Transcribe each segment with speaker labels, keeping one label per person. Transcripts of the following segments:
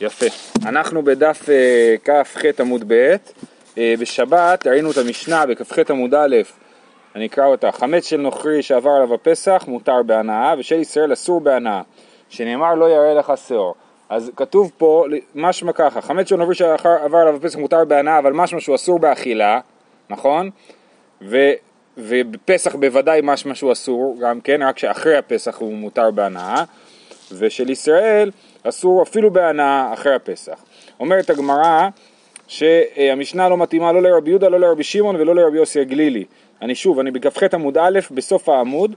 Speaker 1: יפה. אנחנו בדף אה, כ"ח עמוד ב', אה, בשבת ראינו את המשנה בכ"ח עמוד א', אני אקרא אותה, חמץ של נוכרי שעבר עליו הפסח מותר בהנאה, ושל ישראל אסור בהנאה, שנאמר לא יראה לך שאור. אז כתוב פה משמע ככה, חמץ של נוכרי שעבר עליו הפסח מותר בהנאה, אבל משמע שהוא אסור באכילה, נכון? ו... ובפסח בוודאי משמע שהוא אסור גם כן, רק שאחרי הפסח הוא מותר בהנאה, ושל ישראל אסור אפילו בהנאה אחרי הפסח. אומרת הגמרא שהמשנה לא מתאימה לא לרבי יהודה, לא לרבי שמעון ולא לרבי יוסי הגלילי. אני שוב, אני בכ"ח עמוד א', בסוף העמוד,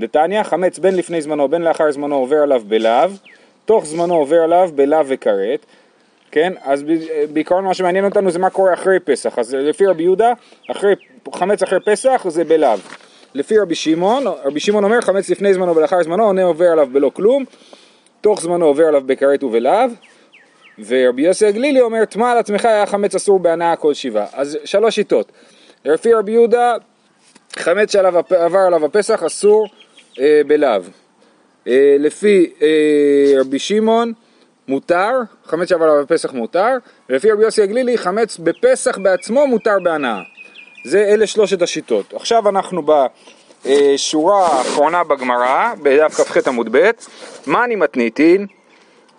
Speaker 1: דתניא, חמץ בין לפני זמנו בין לאחר זמנו עובר עליו בלאו, תוך זמנו עובר עליו בלאו וכרת, כן? אז בעיקרון מה שמעניין אותנו זה מה קורה אחרי פסח, אז לפי רבי יהודה, אחרי, חמץ אחרי פסח זה בלאו. לפי רבי שמעון, רבי שמעון אומר חמץ לפני זמנו ולאחר זמנו עונה עובר עליו בלא כלום, תוך זמנו עובר עליו בכרת ובלאו, ורבי יוסי הגלילי אומר טמא על עצמך היה חמץ אסור בהנאה כל שבעה. אז שלוש שיטות. לפי רבי יהודה, חמץ שעבר עליו הפסח אסור אה, בלאו. אה, לפי אה, רבי שמעון, מותר, חמץ שעבר עליו הפסח מותר, ולפי רבי יוסי הגלילי, חמץ בפסח בעצמו מותר בהנאה. זה אלה שלושת השיטות. עכשיו אנחנו בשורה האחרונה בגמרא, בדף כ"ח עמוד ב', מה אני מתניתין?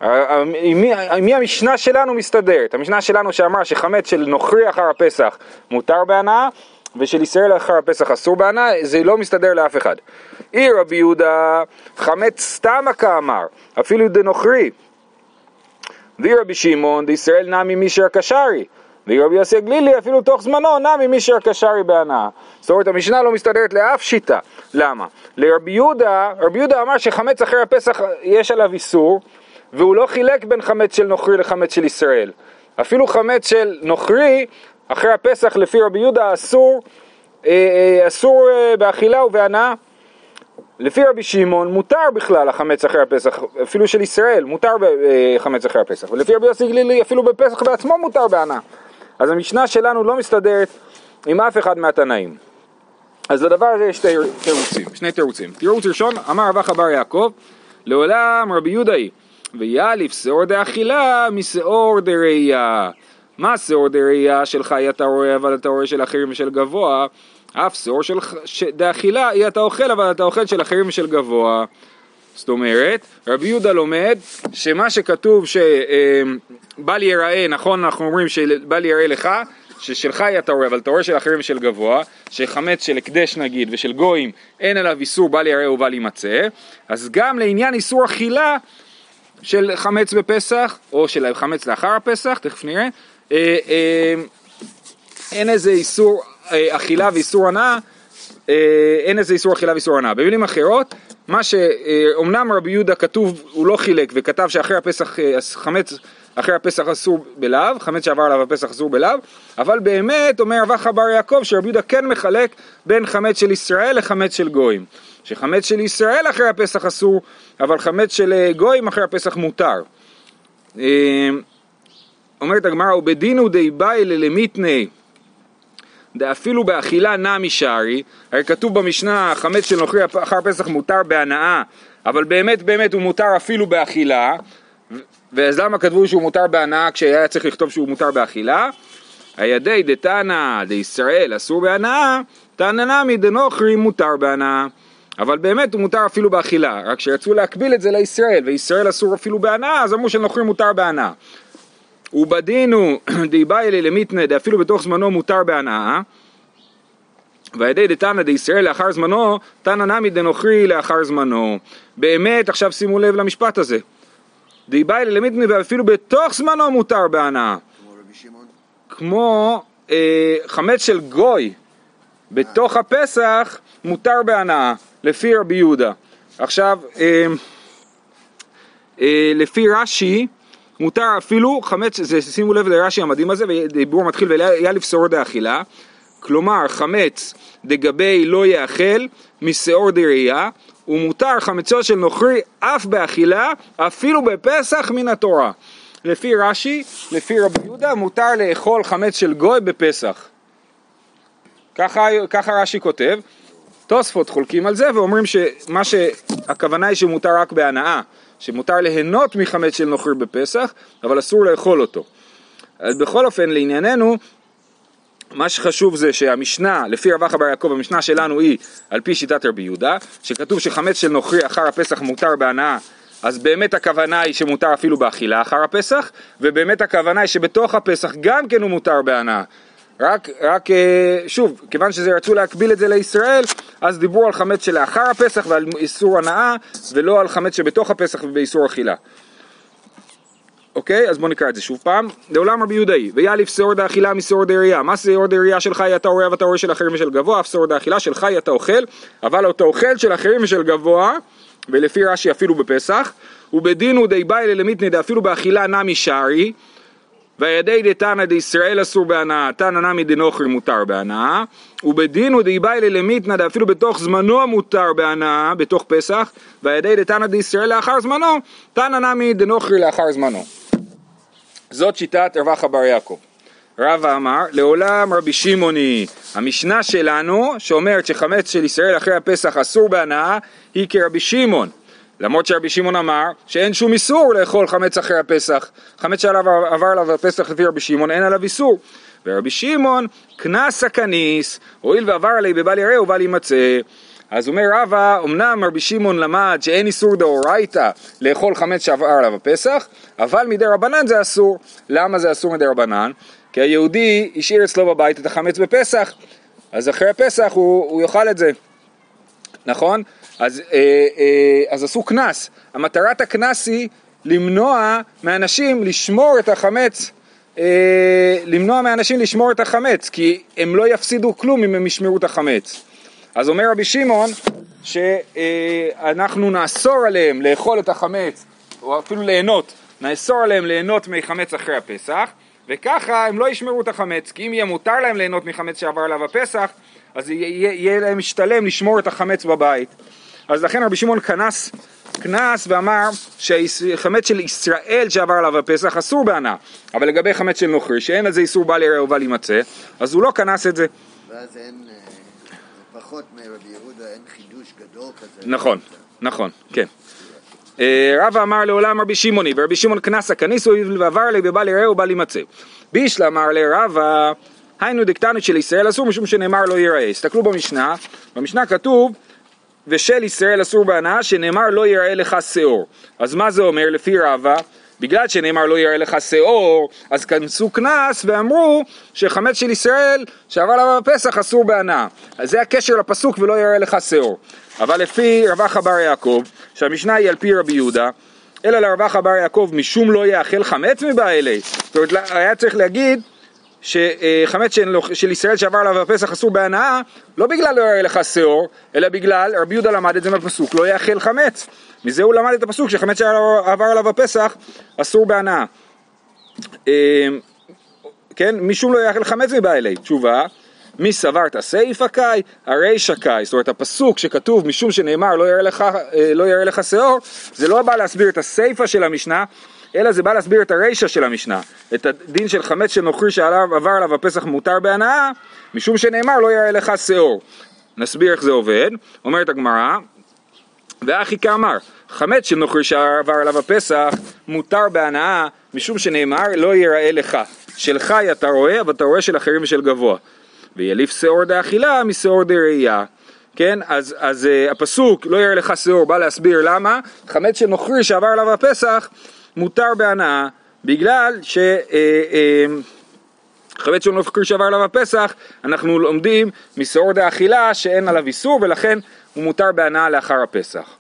Speaker 1: עם מי המשנה שלנו מסתדרת? המשנה שלנו שאמרה שחמץ של נוכרי אחר הפסח מותר בהנאה, ושל ישראל אחר הפסח אסור בהנאה, זה לא מסתדר לאף אחד. אי רבי יהודה, חמץ סתם כאמר, אפילו דנוכרי. רבי שמעון, דישראל נמי מישר קשרי. ורבי יוסי גלילי אפילו תוך זמנו נמי מישר קשרי בהנאה. זאת אומרת המשנה לא מסתדרת לאף שיטה. למה? לרבי יהודה, רבי יהודה אמר שחמץ אחרי הפסח יש עליו איסור, והוא לא חילק בין חמץ של נוכרי לחמץ של ישראל. אפילו חמץ של נוכרי, אחרי הפסח לפי רבי יהודה אסור, אה, אה, אסור אה, באכילה ובהנאה. לפי רבי שמעון מותר בכלל החמץ אחרי הפסח, אפילו של ישראל, מותר חמץ אחרי הפסח. ולפי רבי יוסי גלילי אפילו בפסח בעצמו מותר בהנאה. אז המשנה שלנו לא מסתדרת עם אף אחד מהתנאים. אז לדבר הזה יש שתי תירוצים, שני תירוצים. תירוץ ראשון, אמר רבח בר יעקב, לעולם רבי יהודה היא, ויאליף שאור דאכילה משאור דראייה. מה שאור דראייה של חי אתה רואה אבל אתה רואה של אחרים ושל גבוה, אף שאור של דאכילה היא אתה אוכל אבל אתה אוכל של אחרים ושל גבוה. זאת אומרת, רבי יהודה לומד שמה שכתוב שבל ייראה, נכון אנחנו אומרים שבל ייראה לך, ששלך אתה רואה, אבל רואה של אחרים ושל גבוה, שחמץ של הקדש נגיד ושל גויים אין עליו איסור בל ייראה ובל יימצא, אז גם לעניין איסור אכילה של חמץ בפסח, או של חמץ לאחר הפסח, תכף נראה, אה, אה, אין איזה איסור אה, אכילה ואיסור הנאה, אין איזה איסור אכילה ואיסור הנאה. במילים אחרות, מה שאומנם רבי יהודה כתוב, הוא לא חילק וכתב שאחרי הפסח חמץ אחרי הפסח אסור בלאו, חמץ שעבר עליו הפסח אסור בלאו, אבל באמת אומר אבך בר יעקב שרבי יהודה כן מחלק בין חמץ של ישראל לחמץ של גויים. שחמץ של ישראל אחרי הפסח אסור, אבל חמץ של גויים אחרי הפסח מותר. אומרת הגמרא, ובדינו די באי ללמיתני דאפילו באכילה נמי שערי, הרי כתוב במשנה חמץ של נוכרי אחר פסח מותר בהנאה, אבל באמת באמת הוא מותר אפילו באכילה, ואז למה כתבו שהוא מותר בהנאה כשהיה צריך לכתוב שהוא מותר באכילה? הידי דתנא דישראל אסור בהנאה, תנא נמי דנוכרי מותר בהנאה. אבל באמת הוא מותר אפילו באכילה, רק שרצו להקביל את זה לישראל, וישראל אסור אפילו בהנאה, אז אמרו שנוכרי מותר בהנאה. ובדינו דיבאי אלי למיתנא דאפילו בתוך זמנו מותר בהנאה. והידי דתנא דישראל לאחר זמנו תנא נמי דנוכרי לאחר זמנו. באמת עכשיו שימו לב למשפט הזה. דיבאי אלי למיתנא ואפילו בתוך זמנו מותר בהנאה. כמו אה, חמץ של גוי בתוך הפסח מותר בהנאה לפי רבי יהודה. עכשיו אה, אה, לפי רש"י מותר אפילו חמץ, זה, שימו לב לרש"י המדהים הזה, ודיבור מתחיל והיה לפסור דאכילה, כלומר חמץ דגבי לא יאכל משאור דראייה, ומותר חמצו של נוכרי אף באכילה, אפילו בפסח מן התורה. לפי רש"י, לפי רבי יהודה, מותר לאכול חמץ של גוי בפסח. ככה, ככה רש"י כותב. תוספות חולקים על זה ואומרים שמה שהכוונה היא שמותר רק בהנאה, שמותר ליהנות מחמץ של נוכרי בפסח, אבל אסור לאכול אותו. אז בכל אופן, לענייננו, מה שחשוב זה שהמשנה, לפי רב אחא בר יעקב, המשנה שלנו היא על פי שיטת רבי יהודה, שכתוב שחמץ של נוכרי אחר הפסח מותר בהנאה, אז באמת הכוונה היא שמותר אפילו באכילה אחר הפסח, ובאמת הכוונה היא שבתוך הפסח גם כן הוא מותר בהנאה. רק, רק אה, שוב, כיוון שזה רצו להקביל את זה לישראל, אז דיברו על חמץ שלאחר הפסח ועל איסור הנאה, ולא על חמץ שבתוך הפסח ובאיסור אכילה. אוקיי? אז בואו נקרא את זה שוב פעם. לעולם רבי יהודאי, ויאליף שעור דאכילה משעור דאריה. מה שעור דאריה של חי אתה אורח ואתה אורח של אחרים ושל גבוה, אף שעור דאכילה של חי אתה אוכל, אבל אתה אוכל של אחרים ושל גבוה, ולפי רש"י אפילו בפסח, ובדין הוא די באי למיתני דאפילו באכילה נמי שערי, וידי דתנא דישראל אסור בהנאה, תנא נמי דנוכרי מותר בהנאה, ובדין הוא דאיבאי למיתנא דאפילו בתוך זמנו מותר בהנאה, בתוך פסח, וידי דתנא דישראל לאחר זמנו, תנא נמי דנוכרי לאחר זמנו. זאת שיטת רבחה בר יעקב. רבא אמר, לעולם רבי שמעוני, המשנה שלנו שאומרת שחמץ של ישראל אחרי הפסח אסור בהנאה, היא כרבי שמעון. למרות שרבי שמעון אמר שאין שום איסור לאכול חמץ אחרי הפסח. חמץ שעליו עבר עליו הפסח לפי רבי שמעון, אין עליו איסור. ורבי שמעון, קנס הכניס, הואיל ועבר עלי בבל יראה ובל יימצא. אז אומר רבא, אמנם רבי שמעון למד שאין איסור דאורייתא לאכול חמץ שעבר עליו הפסח, אבל מדי רבנן זה אסור. למה זה אסור מדי רבנן? כי היהודי השאיר אצלו בבית את החמץ בפסח, אז אחרי הפסח הוא, הוא יאכל את זה, נכון? אז, אה, אה, אז עשו קנס, המטרת הקנס היא למנוע מאנשים לשמור את החמץ, אה, למנוע מאנשים לשמור את החמץ, כי הם לא יפסידו כלום אם הם ישמרו את החמץ. אז אומר רבי שמעון שאנחנו נאסור עליהם לאכול את החמץ, או אפילו ליהנות, נאסור עליהם ליהנות מחמץ אחרי הפסח, וככה הם לא ישמרו את החמץ, כי אם יהיה מותר להם ליהנות מחמץ שעבר עליו הפסח, אז יהיה, יהיה להם משתלם לשמור את החמץ בבית. אז לכן רבי שמעון כנס קנס ואמר שהחמץ של ישראל שעבר עליו הפסח אסור בהנאה, אבל לגבי חמץ של נוכרי שאין על זה איסור בל יראה ובל יימצא, אז הוא לא כנס את זה.
Speaker 2: ואז אין, אה, פחות מרבי יהודה, אין חידוש גדול כזה.
Speaker 1: נכון, נכון, כן. אה, רבא אמר לעולם רבי שמעוני, ורבי שמעון קנסה כניסו ועבר לי ובל יראה ובל יימצא. בישלה אמר לרבא, היינו דקטנות של ישראל אסור משום שנאמר לא ייראה. הסתכלו במשנה, במשנה כתוב ושל ישראל אסור בהנאה שנאמר לא יראה לך שאור. אז מה זה אומר לפי רבא? בגלל שנאמר לא יראה לך שאור, אז כנסו קנס ואמרו שחמץ של ישראל שעבר עליו בפסח אסור בהנאה. אז זה הקשר לפסוק ולא יראה לך שאור. אבל לפי רבחה בר יעקב, שהמשנה היא על פי רבי יהודה, אלא לרבחה בר יעקב משום לא יאכל חמץ מבעלי. זאת אומרת, היה צריך להגיד שחמץ של, ישראל שעבר עליו בפסח אסור בהנאה, לא בגלל לא יראה לך שאור, אלא בגלל, רבי יהודה למד את זה מהפסוק, לא יאכל חמץ. מזה הוא למד את הפסוק שחמץ שעבר עליו בפסח אסור בהנאה. אמ, כן, משום לא יאכל חמץ מבעלי. תשובה, מי סברת סיפא קאי, הרישא קאי, זאת אומרת הפסוק שכתוב משום שנאמר לא יראה לך, לא זה לא בא להסביר את הסיפא של המשנה, אלא זה בא להסביר את הרישא של המשנה, את הדין של חמץ של נוכרי שעבר עליו הפסח מותר בהנאה, משום שנאמר לא יראה לך שאור. נסביר איך זה עובד, אומרת הגמרא, ואחי כאמר, חמץ של נוכרי שעבר עליו הפסח מותר בהנאה, משום שנאמר לא יראה לך. שלך אתה רואה, אבל אתה רואה של אחרים ושל גבוה. ויליף שאור דאכילה משאור דראייה. כן, אז, אז uh, הפסוק לא יראה לך שאור בא להסביר למה חמץ של נוכרי שעבר עליו הפסח מותר בהנאה בגלל ש... Uh, uh, חמץ של נוכרי שעבר עליו הפסח אנחנו לומדים משאור דאכילה שאין עליו איסור ולכן הוא מותר בהנאה לאחר הפסח.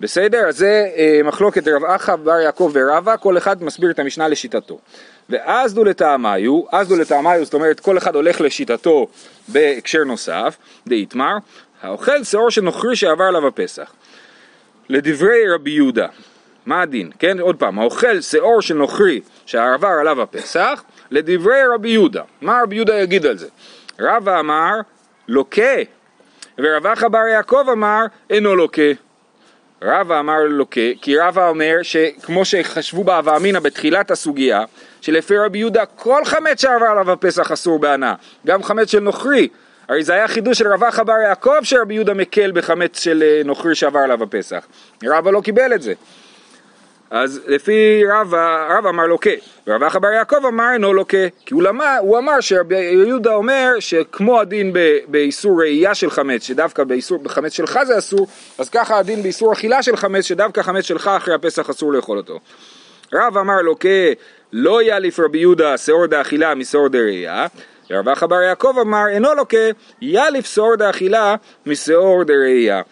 Speaker 1: בסדר? אז זה אה, מחלוקת רב אחא, בר יעקב ורבא, כל אחד מסביר את המשנה לשיטתו. ואז דו לטעמיו, אז דו לטעמיו, זאת אומרת כל אחד הולך לשיטתו בהקשר נוסף, דאיתמר, האוכל שעור של נוכרי שעבר עליו הפסח. לדברי רבי יהודה, מה הדין? כן, עוד פעם, האוכל שעור של נוכרי שעבר עליו הפסח, לדברי רבי יהודה. מה רבי יהודה יגיד על זה? רבא אמר, לוקה, ורב אחא בר יעקב אמר, אינו לוקה. רבא אמר לוקה, כי רבא אומר שכמו שחשבו באווה אמינא בתחילת הסוגיה, שלפי רבי יהודה כל חמץ שעבר עליו הפסח אסור בהנאה, גם חמץ של נוכרי. הרי זה היה חידוש של רבא חבר יעקב שרבי יהודה מקל בחמץ של אה, נוכרי שעבר עליו הפסח. רבא לא קיבל את זה. אז לפי רב, רב אמר לוקה, ורב אחא בר יעקב אמר אינו לוקה, כי הוא, למד, הוא אמר שרבי יהודה אומר שכמו הדין ב- באיסור ראייה של חמץ, שדווקא באיסור, בחמץ שלך זה אסור, אז ככה הדין באיסור אכילה של חמץ, שדווקא חמץ שלך אחרי הפסח אסור לאכול אותו. רב אמר לוקה, לא יאליף רבי יהודה שאור דאכילה משאור דראייה, ורב אחא בר יעקב אמר אינו לוקה, יאליף שאור דאכילה משאור דראייה.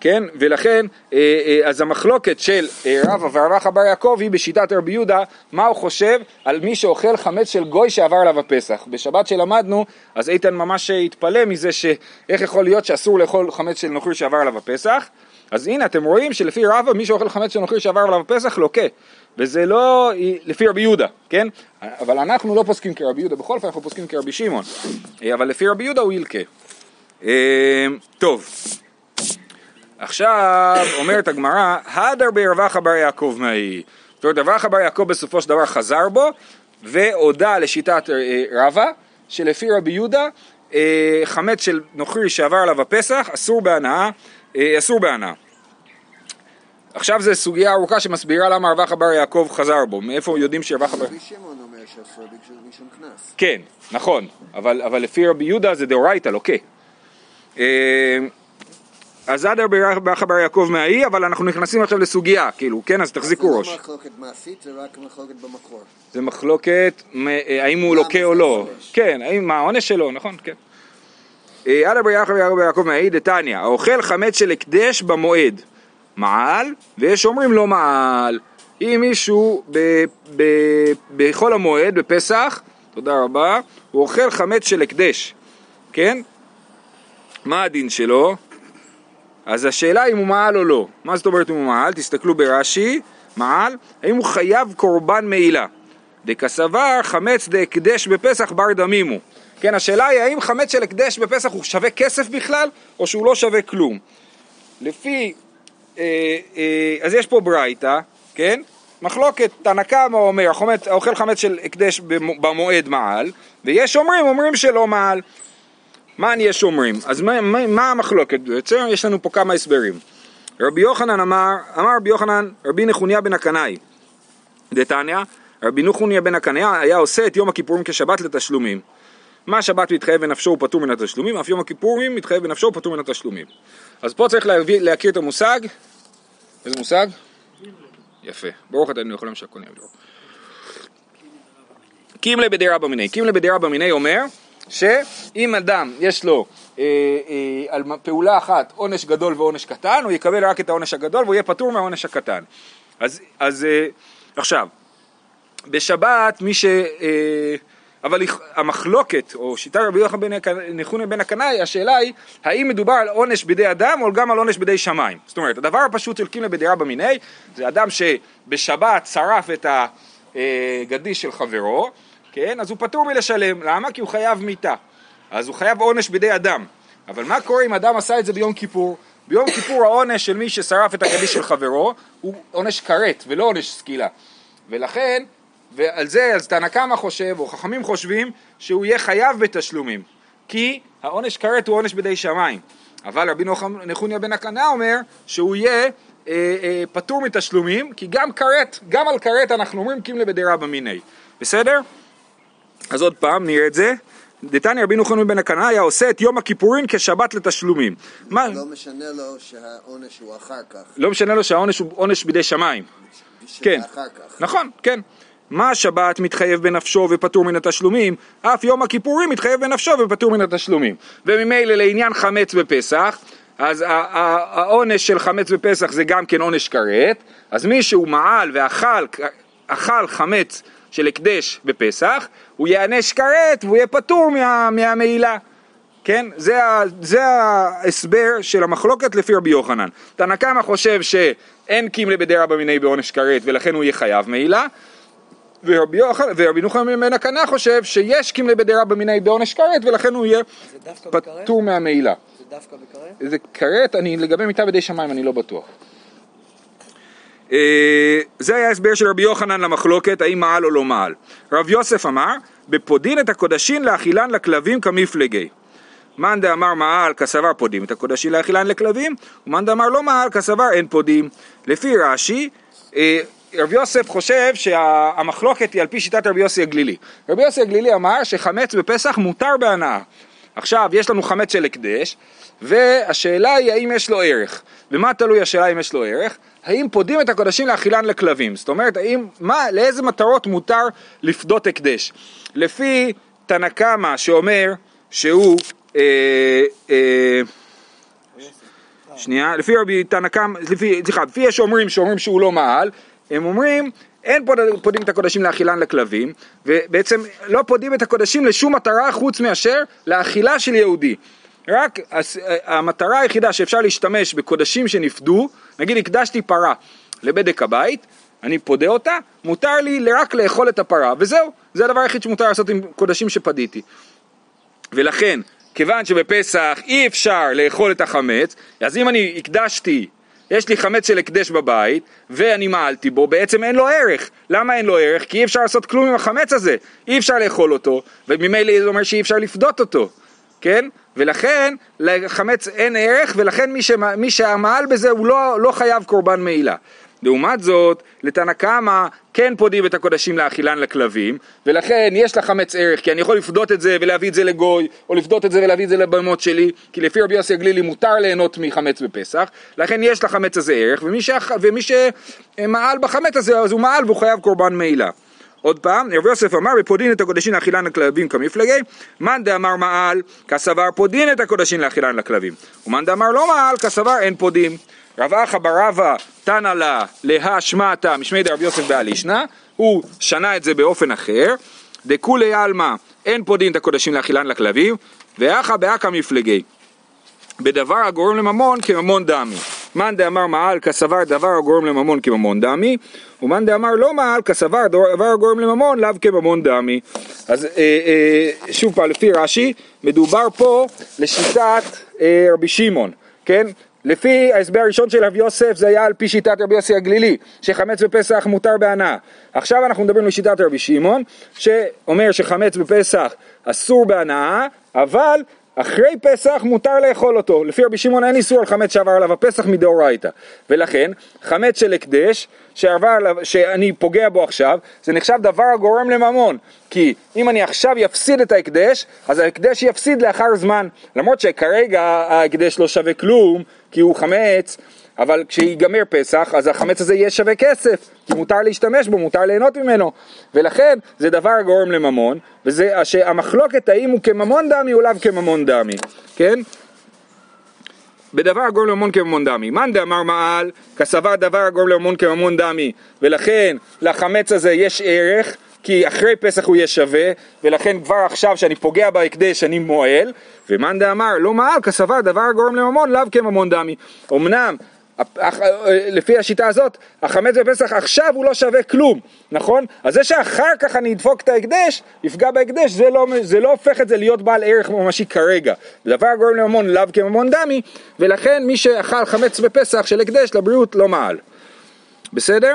Speaker 1: כן, ולכן, אה, אה, אז המחלוקת של אה, רבא ורבא בר יעקב היא בשיטת רבי יהודה, מה הוא חושב על מי שאוכל חמץ של גוי שעבר עליו הפסח. בשבת שלמדנו, אז איתן ממש התפלא מזה שאיך יכול להיות שאסור לאכול חמץ של נוכרי שעבר עליו הפסח. אז הנה, אתם רואים שלפי רבא, מי שאוכל חמץ של נוכרי שעבר עליו הפסח לוקה. וזה לא לפי רבי יהודה, כן? אבל אנחנו לא פוסקים כרבי יהודה, בכל אופן אנחנו פוסקים כרבי שמעון. אבל לפי רבי יהודה הוא ילקה. טוב. עכשיו אומרת הגמרא, הדר ברבחה בר יעקב מהי. זאת אומרת, רבחה בר יעקב בסופו של דבר חזר בו והודה לשיטת אה, רבא, שלפי רבי יהודה אה, חמץ של נוכרי שעבר עליו הפסח אסור בהנאה, אה, אסור בהנאה. עכשיו זו סוגיה ארוכה שמסבירה למה רבחה בר יעקב חזר בו, מאיפה יודעים שרבחה בר...
Speaker 2: רבי שמעון אומר שאסור בגלל קנס.
Speaker 1: כן, נכון, אבל, אבל לפי רבי יהודה זה דאורייתא, לוקה. אז עד ברכה בר יעקב מהאי, אבל אנחנו נכנסים עכשיו לסוגיה, כאילו, כן? אז תחזיקו ראש.
Speaker 2: זה לא מחלוקת מעשית, זה רק מחלוקת במקור.
Speaker 1: זה מחלוקת, אה, האם הוא לוקה או לא. כן, מה העונש שלו, נכון, כן. עד ברכה בר יעקב מהאי, דתניא, האוכל חמץ של הקדש במועד, מעל, ויש אומרים לא מעל. אם מישהו בחול המועד, בפסח, תודה רבה, הוא אוכל חמץ של הקדש, כן? מה הדין שלו? אז השאלה אם הוא מעל או לא. מה זאת אומרת אם הוא מעל? תסתכלו ברש"י, מעל, האם הוא חייב קורבן מעילה? דקסבר חמץ דהקדש בפסח בר דמימו. כן, השאלה היא האם חמץ של הקדש בפסח הוא שווה כסף בכלל, או שהוא לא שווה כלום. לפי, אה, אה, אז יש פה ברייתא, כן? מחלוקת, תנא קמא אומר, האוכל חמץ של הקדש במועד מעל, ויש אומרים, אומרים שלא מעל. מה יש אומרים? אז מה, מה, מה המחלוקת בעצם? יש לנו פה כמה הסברים. רבי יוחנן אמר, אמר רבי יוחנן, רבי נחוניה בן הקנאי, דתניא, רבי נחוניה בן הקנאי היה עושה את יום הכיפורים כשבת לתשלומים. מה שבת מתחייב בנפשו הוא פטור מן התשלומים, אף יום הכיפורים מתחייב בנפשו הוא פטור מן התשלומים. אז פה צריך להביא, להכיר את המושג, איזה מושג? יפה, ברוך אתה יכולים שהכל יעבור. קימלה בדי רבא מיניה, קימלה בדי רבא מיניה אומר שאם אדם יש לו אה, אה, על פעולה אחת עונש גדול ועונש קטן, הוא יקבל רק את העונש הגדול והוא יהיה פטור מהעונש הקטן. אז, אז אה, עכשיו, בשבת מי ש... אה, אבל המחלוקת, או שיטה רבי יוחנן בן בן הקנאי, השאלה היא, האם מדובר על עונש בידי אדם או גם על עונש בידי שמיים? זאת אומרת, הדבר הפשוט של קימלה בדירה במיני, זה אדם שבשבת שרף את הגדיש של חברו, כן? אז הוא פטור מלשלם, למה? כי הוא חייב מיתה. אז הוא חייב עונש בידי אדם. אבל מה קורה אם אדם עשה את זה ביום כיפור? ביום כיפור העונש של מי ששרף את הגדיש של חברו הוא עונש כרת ולא עונש סקילה. ולכן ועל זה, אז תנא קמא חושב, או חכמים חושבים, שהוא יהיה חייב בתשלומים. כי העונש כרת הוא עונש בידי שמיים. אבל רבי נחוניה בן הקנה אומר שהוא יהיה אה, אה, פטור מתשלומים, כי גם כרת, גם על כרת אנחנו אומרים קימלה בדירה במיני. בסדר? אז עוד פעם, נראה את זה. דתניא רבי נחוניה בן הקנה היה עושה את יום הכיפורים כשבת לתשלומים.
Speaker 2: מה? לא משנה לו שהעונש הוא אחר כך.
Speaker 1: לא משנה לו שהעונש הוא עונש בידי שמיים. כן. נכון, כן. מה השבת מתחייב בנפשו ופטור מן התשלומים, אף יום הכיפורים מתחייב בנפשו ופטור מן התשלומים. וממילא לעניין חמץ בפסח, אז העונש של חמץ בפסח זה גם כן עונש כרת, אז מי שהוא מעל ואכל אכל חמץ של הקדש בפסח, הוא יענש כרת והוא יהיה פטור מה, מהמעילה. כן? זה, זה ההסבר של המחלוקת לפי רבי יוחנן. תנא קמא חושב שאין קימלה בדרא במיניה בעונש כרת ולכן הוא יהיה חייב מעילה, ורבי נוחם בן הקנה חושב שיש קימלי בדירה במיני בעונש כרת ולכן הוא יהיה פטור מהמעילה.
Speaker 3: זה דווקא בכרת?
Speaker 1: זה כרת, אני לגבי מיטה בידי שמיים אני לא בטוח. אה, זה היה הסבר של רבי יוחנן למחלוקת האם מעל או לא מעל. רב יוסף אמר, בפודין את הקודשין להאכילן לכלבים קמיפלגי. מאן דאמר מעל קסבר פודים את הקודשין להאכילן לכלבים, ומאן דאמר לא מעל קסבר אין פודים. לפי רש"י, אה, רבי יוסף חושב שהמחלוקת היא על פי שיטת רבי יוסי הגלילי. רבי יוסי הגלילי אמר שחמץ בפסח מותר בהנאה. עכשיו, יש לנו חמץ של הקדש, והשאלה היא האם יש לו ערך. ומה תלוי השאלה אם יש לו ערך? האם פודים את הקודשים להאכילן לכלבים? זאת אומרת, האם, מה, לאיזה מטרות מותר לפדות הקדש? לפי תנא קמא שאומר שהוא, אה, אה, שנייה, לפי רבי תנא קמא, סליחה, לפי יש שאומרים שאומרים שהוא לא מעל, הם אומרים אין פוד, פודים את הקודשים להאכילן לכלבים, ובעצם לא פודים את הקודשים לשום מטרה חוץ מאשר לאכילה של יהודי. רק המטרה היחידה שאפשר להשתמש בקודשים שנפדו, נגיד הקדשתי פרה לבדק הבית, אני פודה אותה, מותר לי רק לאכול את הפרה, וזהו, זה הדבר היחיד שמותר לעשות עם קודשים שפדיתי. ולכן, כיוון שבפסח אי אפשר לאכול את החמץ, אז אם אני הקדשתי יש לי חמץ של הקדש בבית, ואני מעלתי בו, בעצם אין לו ערך. למה אין לו ערך? כי אי אפשר לעשות כלום עם החמץ הזה. אי אפשר לאכול אותו, וממילא זה אומר שאי אפשר לפדות אותו, כן? ולכן לחמץ אין ערך, ולכן מי, שמע, מי שהמעל בזה הוא לא, לא חייב קורבן מעילה. לעומת זאת, לתנא קמא כן פודים את הקודשים לאכילן לכלבים, ולכן יש לחמץ ערך, כי אני יכול לפדות את זה ולהביא את זה לגוי, או לפדות את זה ולהביא את זה לבמות שלי, כי לפי רבי יוסי הגלילי מותר ליהנות מחמץ בפסח, לכן יש לחמץ הזה ערך, ומי, שח... ומי שמעל בחמץ הזה, אז הוא מעל והוא חייב קורבן מעילה. עוד פעם, רבי יוסף אמר, ופודין את הקודשים להאכילן לכלבים קמיפלגי, מאן דאמר מעל, קסבר פודין את הקודשים להאכילן לכלבים, ומאן דאמר לא מעל, קסבר אין פודין. רב אחא בר אבא תנא לה להא שמעתא משמי דרבי יוסף בהאי לישנא, הוא שנה את זה באופן אחר, דכולי עלמא אין פודין את הקודשים להאכילן לכלבים, והכא בהא קמיפלגי. בדבר הגורם לממון כממון דמי. מאן דאמר מעל קסבר דבר הגורם לממון כממון דמי, ומאן דאמר לא מעל כסבר דבר הגורם לממון לאו כממון דמי. אז אה, אה, שוב פעם, לפי רש"י, מדובר פה לשיטת אה, רבי שמעון, כן? לפי ההסבר הראשון של רבי יוסף זה היה על פי שיטת רבי יוסי הגלילי שחמץ בפסח מותר בהנאה עכשיו אנחנו מדברים על שיטת רבי שמעון שאומר שחמץ בפסח אסור בהנאה אבל אחרי פסח מותר לאכול אותו, לפי רבי שמעון אין איסור על חמץ שעבר עליו הפסח מדאורייתא. ולכן חמץ של הקדש שעבר שאני פוגע בו עכשיו זה נחשב דבר הגורם לממון. כי אם אני עכשיו יפסיד את ההקדש אז ההקדש יפסיד לאחר זמן. למרות שכרגע ההקדש לא שווה כלום כי הוא חמץ אבל כשיגמר פסח, אז החמץ הזה יהיה שווה כסף, כי מותר להשתמש בו, מותר ליהנות ממנו, ולכן זה דבר הגורם לממון, וזה המחלוקת האם הוא כממון דמי או לאו כממון דמי, כן? בדבר הגורם לממון כממון דמי. מאן דאמר מעל, כסבה דבר הגורם לממון כממון דמי, ולכן לחמץ הזה יש ערך, כי אחרי פסח הוא יהיה שווה, ולכן כבר עכשיו שאני פוגע בהקדש אני מועל, ומאן דאמר לא מעל כסבה דבר הגורם לממון לאו כממון דמי. אמנם לפי השיטה הזאת, החמץ בפסח עכשיו הוא לא שווה כלום, נכון? אז זה שאחר כך אני אדפוק את ההקדש, יפגע בהקדש, זה לא, זה לא הופך את זה להיות בעל ערך ממשי כרגע. דבר גורם לממון לאו כממון דמי, ולכן מי שאכל חמץ בפסח של הקדש לבריאות לא מעל. בסדר?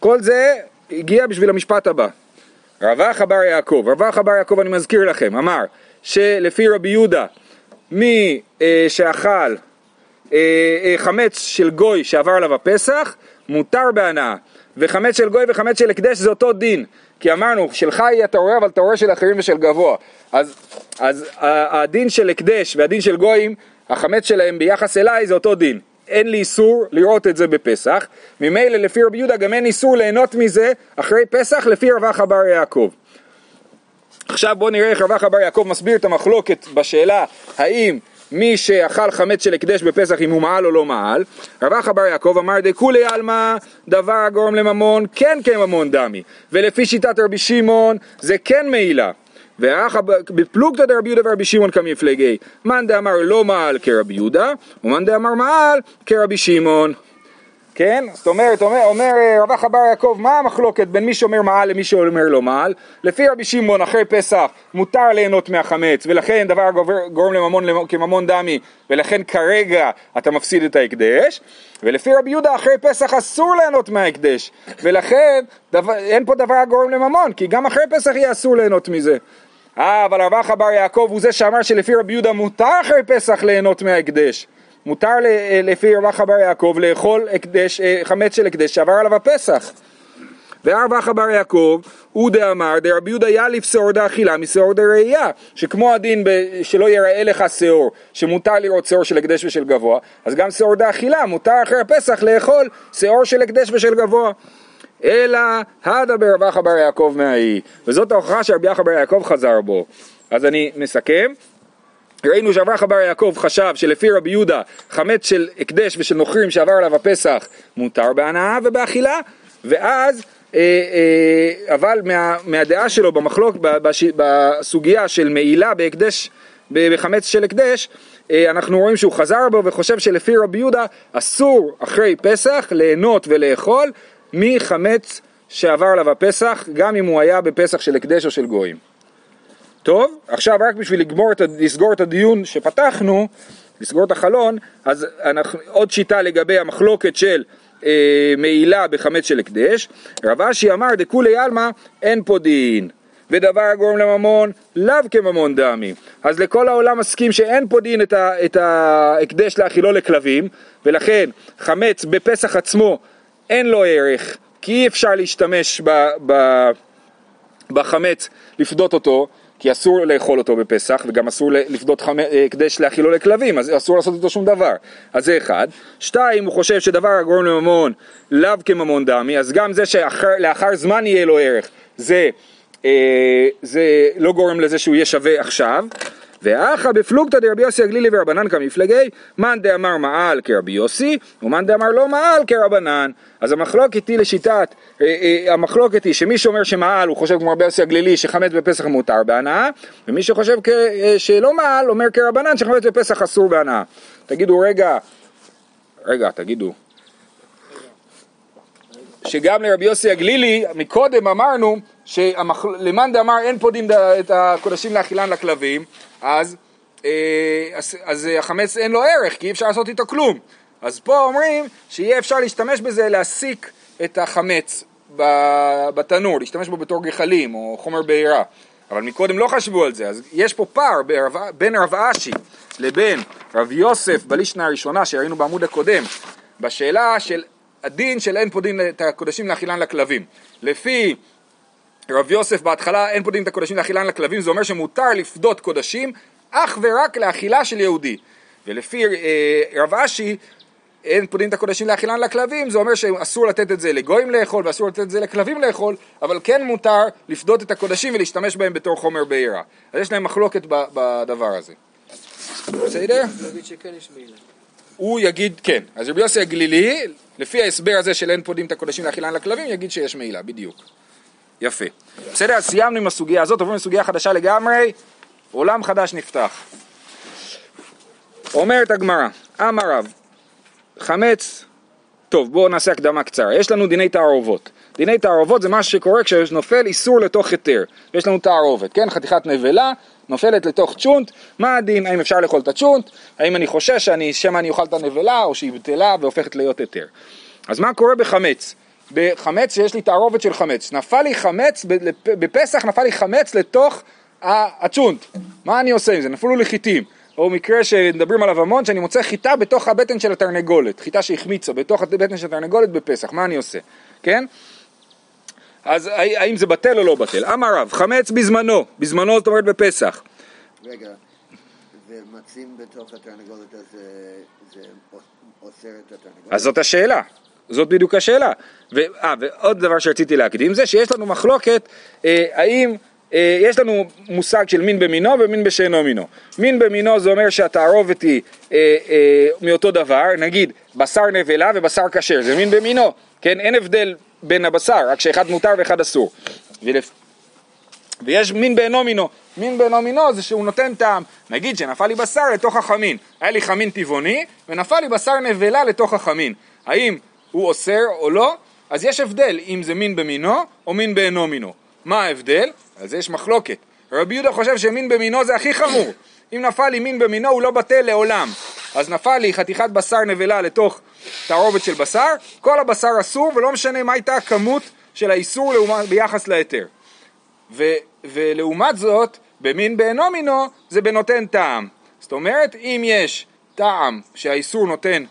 Speaker 1: כל זה הגיע בשביל המשפט הבא. רבח אבר יעקב, רבח אבר יעקב אני מזכיר לכם, אמר שלפי רבי יהודה מי אה, שאכל אה, אה, חמץ של גוי שעבר עליו הפסח, מותר בהנאה. וחמץ של גוי וחמץ של הקדש זה אותו דין. כי אמרנו, שלך יהיה טהורה, אבל טהורה של אחרים ושל גבוה. אז, אז הדין של הקדש והדין של גויים, החמץ שלהם ביחס אליי זה אותו דין. אין לי איסור לראות את זה בפסח, ממילא לפי רבי יהודה גם אין איסור ליהנות מזה אחרי פסח לפי רבח אבר יעקב. עכשיו בואו נראה איך רבח אבר יעקב מסביר את המחלוקת בשאלה האם מי שאכל חמץ של הקדש בפסח אם הוא מעל או לא מעל, רב אחא בר יעקב אמר דכולי עלמא דבר הגורם לממון כן כממון דמי ולפי שיטת רבי שמעון זה כן מעילה. ואחא בפלוגתא דרבי יהודה ורבי שמעון כמפלגי מאן דאמר לא מעל כרבי יהודה ומאן דאמר מעל כרבי שמעון כן? זאת אומרת, אומר, אומר אה, רב אחא בר יעקב, מה המחלוקת בין מי שאומר מעל למי שאומר לא מעל? לפי רבי שמעון, אחרי פסח מותר ליהנות מהחמץ, ולכן דבר גורם לממון כממון דמי, ולכן כרגע אתה מפסיד את ההקדש, ולפי רבי יהודה, אחרי פסח אסור ליהנות מההקדש, ולכן דבר, אין פה דבר הגורם לממון, כי גם אחרי פסח יהיה אסור ליהנות מזה. אה, אבל רב אחא בר יעקב הוא זה שאמר שלפי רבי יהודה מותר אחרי פסח ליהנות מההקדש. מותר ל- לפי רבח בר יעקב לאכול הקדש, אה, חמץ של הקדש שעבר עליו הפסח. והרבח בר יעקב הוא דאמר דרבי יהודה יאליף שעור דאכילה משעור דראייה שכמו הדין ב, שלא יראה לך שעור שמותר לראות שעור של הקדש ושל גבוה אז גם שעור דאכילה מותר אחרי הפסח לאכול שעור של הקדש ושל גבוה. אלא הדה ברב אחא בר יעקב מהאי וזאת ההוכחה שרבי אחא בר יעקב חזר בו. אז אני מסכם ראינו אחא בר יעקב חשב שלפי רבי יהודה חמץ של הקדש ושל נוכרים שעבר עליו הפסח מותר בהנאה ובאכילה ואז אה, אה, אבל מה, מהדעה שלו במחלוק בסוגיה של מעילה בהקדש בחמץ של הקדש אה, אנחנו רואים שהוא חזר בו וחושב שלפי רבי יהודה אסור אחרי פסח ליהנות ולאכול מחמץ שעבר עליו הפסח גם אם הוא היה בפסח של הקדש או של גויים טוב, עכשיו רק בשביל לגמור לסגור את הדיון שפתחנו, לסגור את החלון, אז אנחנו, עוד שיטה לגבי המחלוקת של אה, מעילה בחמץ של הקדש, רב אשי אמר דכולי עלמא אין פה דין. ודבר הגורם לממון לאו כממון דמי. אז לכל העולם מסכים שאין פה דין את, ה, את ההקדש להאכילו לכלבים, ולכן חמץ בפסח עצמו אין לו ערך, כי אי אפשר להשתמש ב, ב, בחמץ, לפדות אותו, כי אסור לאכול אותו בפסח וגם אסור לפדות הקדש להאכילו לכלבים, אז אסור לעשות איתו שום דבר. אז זה אחד. שתיים, הוא חושב שדבר הגורם לממון לאו כממון דמי, אז גם זה שלאחר זמן יהיה לו ערך, זה, אה, זה לא גורם לזה שהוא יהיה שווה עכשיו. ואחא בפלוגתא דרבי יוסי הגלילי ורבנן כמפלגי, מאן דאמר מעל כרבי יוסי, ומאן דאמר לא מעל כרבנן. אז המחלוקת היא לשיטת, אה, אה, המחלוקת היא שמי שאומר שמעל הוא חושב כמו רבי יוסי הגלילי שחמץ בפסח מותר בהנאה, ומי שחושב אה, שלא מעל אומר כרבנן שחמץ בפסח אסור בהנאה. תגידו רגע, רגע, תגידו. שגם לרבי יוסי הגלילי, מקודם אמרנו שלמאן דאמר אין פה דין את הקודשים לאכילן לכלבים, אז, אה, אז, אז החמץ אין לו ערך, כי אי אפשר לעשות איתו כלום. אז פה אומרים שיהיה אפשר להשתמש בזה להסיק את החמץ בתנור, להשתמש בו בתור גחלים או חומר בעירה. אבל מקודם לא חשבו על זה, אז יש פה פער ברב, בין רב אשי לבין רב יוסף בלישנה הראשונה שראינו בעמוד הקודם, בשאלה של הדין של אין פה דין את הקודשים לאכילן לכלבים. לפי רב יוסף בהתחלה אין פה דין את הקודשים לאכילן לכלבים, זה אומר שמותר לפדות קודשים אך ורק לאכילה של יהודי. ולפי אה, רב אשי אין פה דין את הקודשים לאכילן לכלבים, זה אומר שאסור לתת את זה לגויים לאכול ואסור לתת את זה לכלבים לאכול, אבל כן מותר לפדות את הקודשים ולהשתמש בהם בתור חומר בעירה. אז יש להם מחלוקת בדבר הזה. בסדר? הוא יגיד כן. אז רבי יוסי הגלילי, לפי ההסבר הזה של אין פה דין את הקודשים לאכילן לכלבים, יגיד שיש מעילה, בדיוק. יפה. בסדר, אז סיימנו עם הסוגיה הזאת, עוברים לסוגיה חדשה לגמרי, עולם חדש נפתח. אומרת הגמרא, אמר רב, חמץ, טוב בואו נעשה הקדמה קצרה, יש לנו דיני תערובות. דיני תערובות זה מה שקורה כשנופל איסור לתוך היתר. יש לנו תערובת, כן? חתיכת נבלה, נופלת לתוך צ'ונט, מה הדין? האם אפשר לאכול את הצ'ונט? האם אני חושש שמא אני אוכל את הנבלה, או שהיא בטלה והופכת להיות היתר. אז מה קורה בחמץ? בחמץ שיש לי תערובת של חמץ. נפל לי חמץ, בפסח נפל לי חמץ לתוך הצ'ונט. מה אני עושה עם זה? נפלו לי חיטים. או מקרה שמדברים עליו המון, שאני מוצא חיטה בתוך הבטן של התרנגולת, חיטה שהחמיצה בתוך הבטן של התרנגולת בפסח, מה אני עושה? כן? אז האם זה בטל או לא בטל? אמר רב, חמץ בזמנו, בזמנו זאת אומרת בפסח.
Speaker 2: רגע, ומצים בתוך התרנגולת הזה, זה אוסר את התרנגולת?
Speaker 1: אז זאת השאלה. זאת בדיוק השאלה. ו, 아, ועוד דבר שרציתי להקדים זה שיש לנו מחלוקת אה, האם אה, יש לנו מושג של מין במינו ומין בשאינו מינו. מין במינו זה אומר שהתערובת היא אה, אה, מאותו דבר, נגיד בשר נבלה ובשר כשר, זה מין במינו, כן? אין הבדל בין הבשר, רק שאחד מותר ואחד אסור. ולפ... ויש מין באינו מינו, מין באינו מינו זה שהוא נותן טעם, נגיד שנפל לי בשר לתוך החמין, היה לי חמין טבעוני ונפל לי בשר נבלה לתוך החמין, האם הוא אוסר או לא? אז יש הבדל אם זה מין במינו או מין באינו מינו. מה ההבדל? אז יש מחלוקת. רבי יהודה חושב שמין במינו זה הכי חמור. אם נפל לי מין במינו הוא לא בטל לעולם. אז נפל לי חתיכת בשר נבלה לתוך תערובת של בשר, כל הבשר אסור ולא משנה מה הייתה הכמות של האיסור לעומת, ביחס להיתר. ו, ולעומת זאת, במין באינו מינו זה בנותן טעם. זאת אומרת, אם יש טעם שהאיסור נותן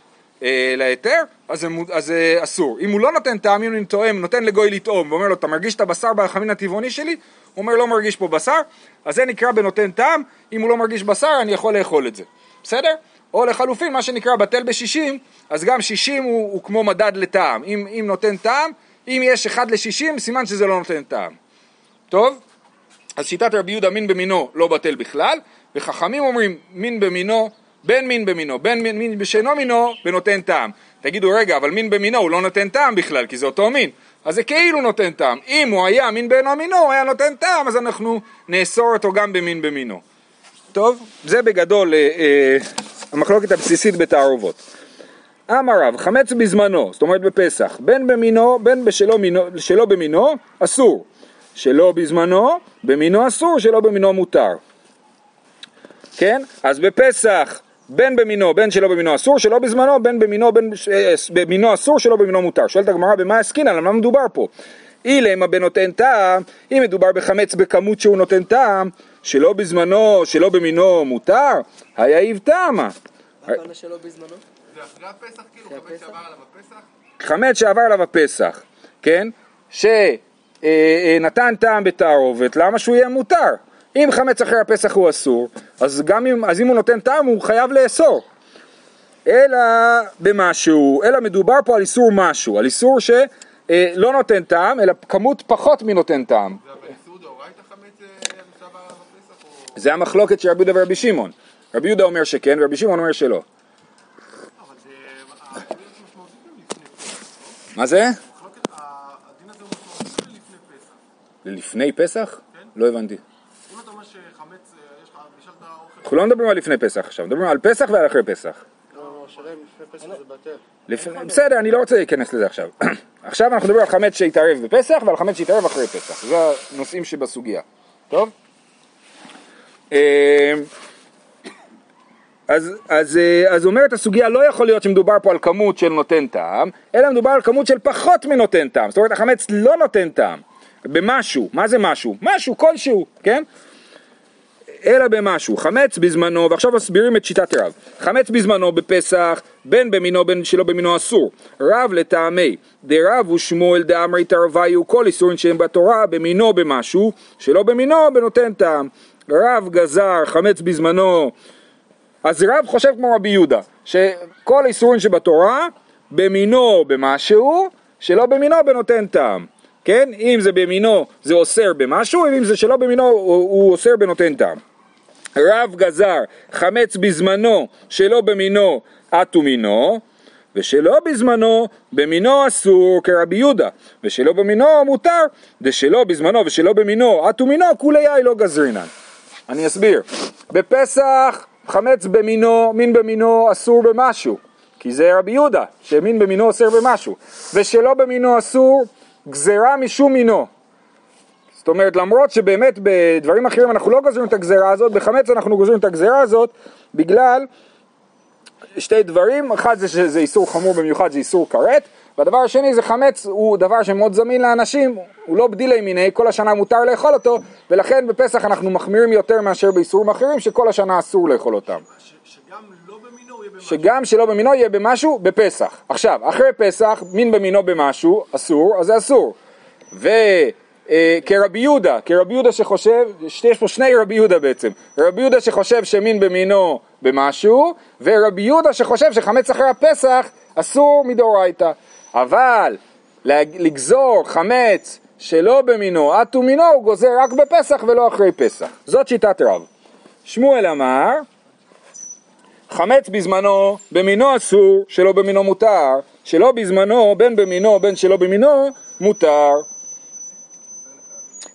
Speaker 1: להיתר, אז זה, זה אסור. אם הוא לא נותן טעם, אם אני טועם, נותן לגוי לטעום, ואומר לו, אתה מרגיש את הבשר בחמין הטבעוני שלי? הוא אומר, לא מרגיש פה בשר, אז זה נקרא בנותן טעם, אם הוא לא מרגיש בשר, אני יכול לאכול את זה. בסדר? או לחלופין, מה שנקרא בטל בשישים, אז גם שישים הוא, הוא כמו מדד לטעם. אם, אם נותן טעם, אם יש אחד לשישים, סימן שזה לא נותן טעם. טוב? אז שיטת רבי יהודה מין במינו לא בטל בכלל, וחכמים אומרים מין במינו, בין מין במינו, בין מין, מין בשאינו מינו, ונותן טעם. תגידו רגע, אבל מין במינו הוא לא נותן טעם בכלל, כי זה אותו מין. אז זה כאילו נותן טעם. אם הוא היה מין באינו מינו, הוא היה נותן טעם, אז אנחנו נאסור אותו גם במין במינו. טוב, זה בגדול אה, אה, המחלוקת הבסיסית בתערובות. אמר רב, חמץ בזמנו, זאת אומרת בפסח, בין במינו, בין בשלו מינו, שלא במינו, אסור. שלא בזמנו, במינו אסור, שלא במינו מותר. כן? אז בפסח, בין במינו, בין שלא במינו אסור, שלא בזמנו, בין במינו, בין אה, במינו אסור, שלא במינו מותר. שואלת הגמרא, במה עסקינן? על מה מדובר פה? אילמה בנותן טעם, אם מדובר בחמץ בכמות שהוא נותן טעם, שלא בזמנו, שלא במינו מותר, היה איב טעמה.
Speaker 3: מה הכוונה שלו בזמנו?
Speaker 4: זה אחרי הפסח, כאילו, חמץ? שעבר עליו הפסח?
Speaker 1: חמץ שעבר עליו הפסח, כן? שנתן טעם בתערובת, למה שהוא יהיה מותר? אם חמץ אחרי הפסח הוא אסור, אז גם אם, אז אם הוא נותן טעם הוא חייב לאסור. אלא במשהו, אלא מדובר פה על איסור משהו, על איסור שלא נותן טעם, אלא כמות פחות מנותן טעם.
Speaker 4: זה אה.
Speaker 1: זה המחלוקת של רבי יהודה ורבי שמעון. רבי יהודה אומר שכן, ורבי שמעון אומר שלא.
Speaker 4: פסח.
Speaker 1: מה זה?
Speaker 4: לפני פסח.
Speaker 1: לפני פסח? לא הבנתי.
Speaker 4: אם אתה אומר שחמץ, אה, יש לך, בישלת אוכל...
Speaker 1: אנחנו לא מדברים על לפני פסח עכשיו, מדברים על פסח ועל אחרי פסח.
Speaker 4: לא, לא.
Speaker 1: בסדר, אני לא רוצה להיכנס לזה עכשיו. עכשיו אנחנו מדברים על חמץ שהתערב בפסח ועל חמץ שהתערב אחרי פסח. זה הנושאים שבסוגיה. טוב? אה, אז, אז, אה, אז אומרת הסוגיה, לא יכול להיות שמדובר פה על כמות של נותן טעם, אלא מדובר על כמות של פחות מנותן טעם. זאת אומרת, החמץ לא נותן טעם. במשהו. מה זה משהו? משהו, כלשהו, כן? אלא במשהו. חמץ בזמנו, ועכשיו מסבירים את שיטת רב. חמץ בזמנו בפסח, בין במינו בין שלא במינו אסור. רב לטעמי, דרב ושמואל דאמרי תרוויו כל איסורים שהם בתורה, במינו במשהו, שלא במינו בנותן טעם. רב גזר חמץ בזמנו, אז רב חושב כמו רבי יהודה, שכל האיסורים שבתורה, במינו במשהו, שלא במינו בנותן טעם. כן? אם זה במינו זה אוסר במשהו, אם זה שלא במינו הוא, הוא אוסר בנותן טעם. רב גזר חמץ בזמנו שלא במינו אטו מינו ושלא בזמנו במינו אסור כרבי יהודה ושלא במינו מותר דשלא בזמנו ושלא במינו אטו מינו כולי אי לא גזרינן. אני אסביר. בפסח חמץ במינו מין במינו אסור במשהו כי זה רבי יהודה שמין במינו אוסר במשהו ושלא במינו אסור גזרה משום מינו זאת אומרת, למרות שבאמת בדברים אחרים אנחנו לא גוזרים את הגזרה הזאת, בחמץ אנחנו גוזרים את הגזרה הזאת בגלל שתי דברים, אחד זה שזה איסור חמור במיוחד, זה איסור כרת, והדבר השני זה חמץ, הוא דבר שמאוד זמין לאנשים, הוא לא בדילי מיני, כל השנה מותר לאכול אותו, ולכן בפסח אנחנו מחמירים יותר מאשר באיסורים אחרים, שכל השנה אסור לאכול אותם.
Speaker 4: ש- שגם לא במינו הוא יהיה במשהו.
Speaker 1: שגם שלא במינו יהיה במשהו בפסח. עכשיו, אחרי פסח, מין במינו במשהו, אסור, אז זה אסור. וכרבי יהודה, כרבי יהודה שחושב, יש פה שני רבי יהודה בעצם, רבי יהודה שחושב שמין במינו במשהו, ורבי יהודה שחושב שחמץ אחרי הפסח אסור מדאורייתא. אבל לגזור חמץ שלא במינו, אטו מינו, הוא גוזר רק בפסח ולא אחרי פסח. זאת שיטת רב. שמואל אמר, חמץ בזמנו, במינו אסור, שלא במינו מותר, שלא בזמנו, בין במינו, בין שלא במינו, מותר.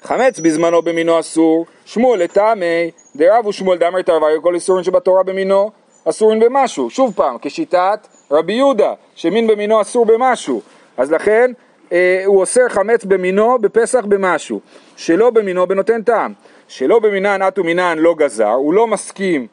Speaker 1: חמץ בזמנו במינו אסור, שמואל לטעמי, דרב ושמואל דאמר תרוויו כל איסורים שבתורה במינו, אסורים במשהו. שוב פעם, כשיטת רבי יהודה, שמין במינו אסור במשהו. אז לכן אה, הוא אוסר חמץ במינו בפסח במשהו, שלא במינו בנותן טעם. שלא במינן אטו מינן לא גזר, הוא לא מסכים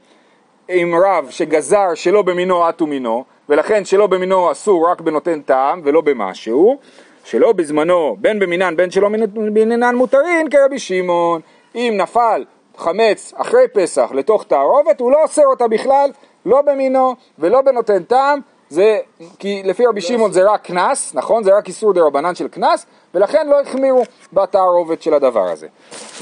Speaker 1: עם רב שגזר שלא במינו אטו מינו, ולכן שלא במינו אסור רק בנותן טעם ולא במשהו, שלא בזמנו בין במינן בין שלא במינן מותרין כרבי שמעון. אם נפל חמץ אחרי פסח לתוך תערובת, הוא לא אוסר אותה בכלל, לא במינו ולא בנותן טעם, זה, כי לפי רבי שמעון זה רק קנס, נכון? זה רק איסור דה רבנן של קנס, ולכן לא החמירו בתערובת של הדבר הזה.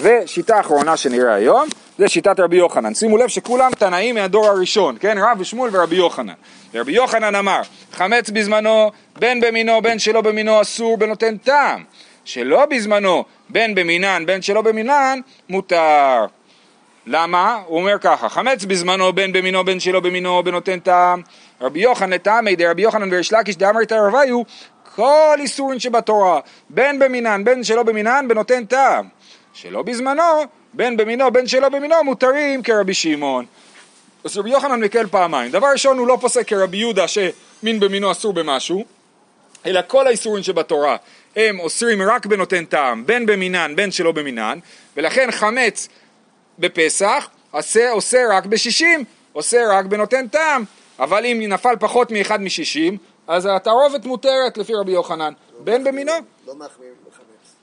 Speaker 1: ושיטה אחרונה שנראה היום, זה שיטת רבי יוחנן. שימו לב שכולם תנאים מהדור הראשון, כן? רב ושמואל ורבי יוחנן. ורבי יוחנן אמר, חמץ בזמנו, בין במינו, בין שלא במינו, אסור בנותן טעם. שלא בזמנו, בין במינן, בין שלא במינן, מותר. למה? הוא אומר ככה, חמץ בזמנו בין במינו בין שלא במינו בנותן טעם רבי יוחנן לטעמי דרבי יוחנן וריש לקיש דאמר תערוויו כל איסורים שבתורה בין במינן בין שלא במינן בנותן טעם שלא בזמנו בין במינו בין שלא במינו מותרים כרבי שמעון אז רבי יוחנן מקל פעמיים דבר ראשון הוא לא פוסק כרבי יהודה שמין במינו אסור במשהו אלא כל האיסורים שבתורה הם אוסרים רק בנותן טעם בין במינן בין שלא במינן ולכן חמץ בפסח, עושה, עושה רק בשישים, עושה רק בנותן טעם, אבל אם נפל פחות מאחד משישים, אז התערובת מותרת לפי רבי יוחנן, בין במינו,
Speaker 2: לא מחמירים בחמץ.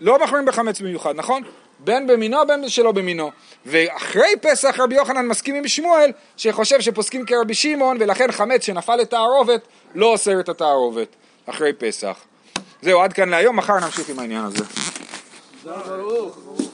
Speaker 1: לא מחמירים בחמץ במיוחד, נכון? בין במינו, בין שלא במינו. ואחרי פסח רבי יוחנן מסכים עם שמואל, שחושב שפוסקים כרבי שמעון, ולכן חמץ שנפל לתערובת, לא אוסר את התערובת אחרי פסח. זהו, עד כאן להיום, מחר נמשיך עם העניין הזה.
Speaker 2: ברוך.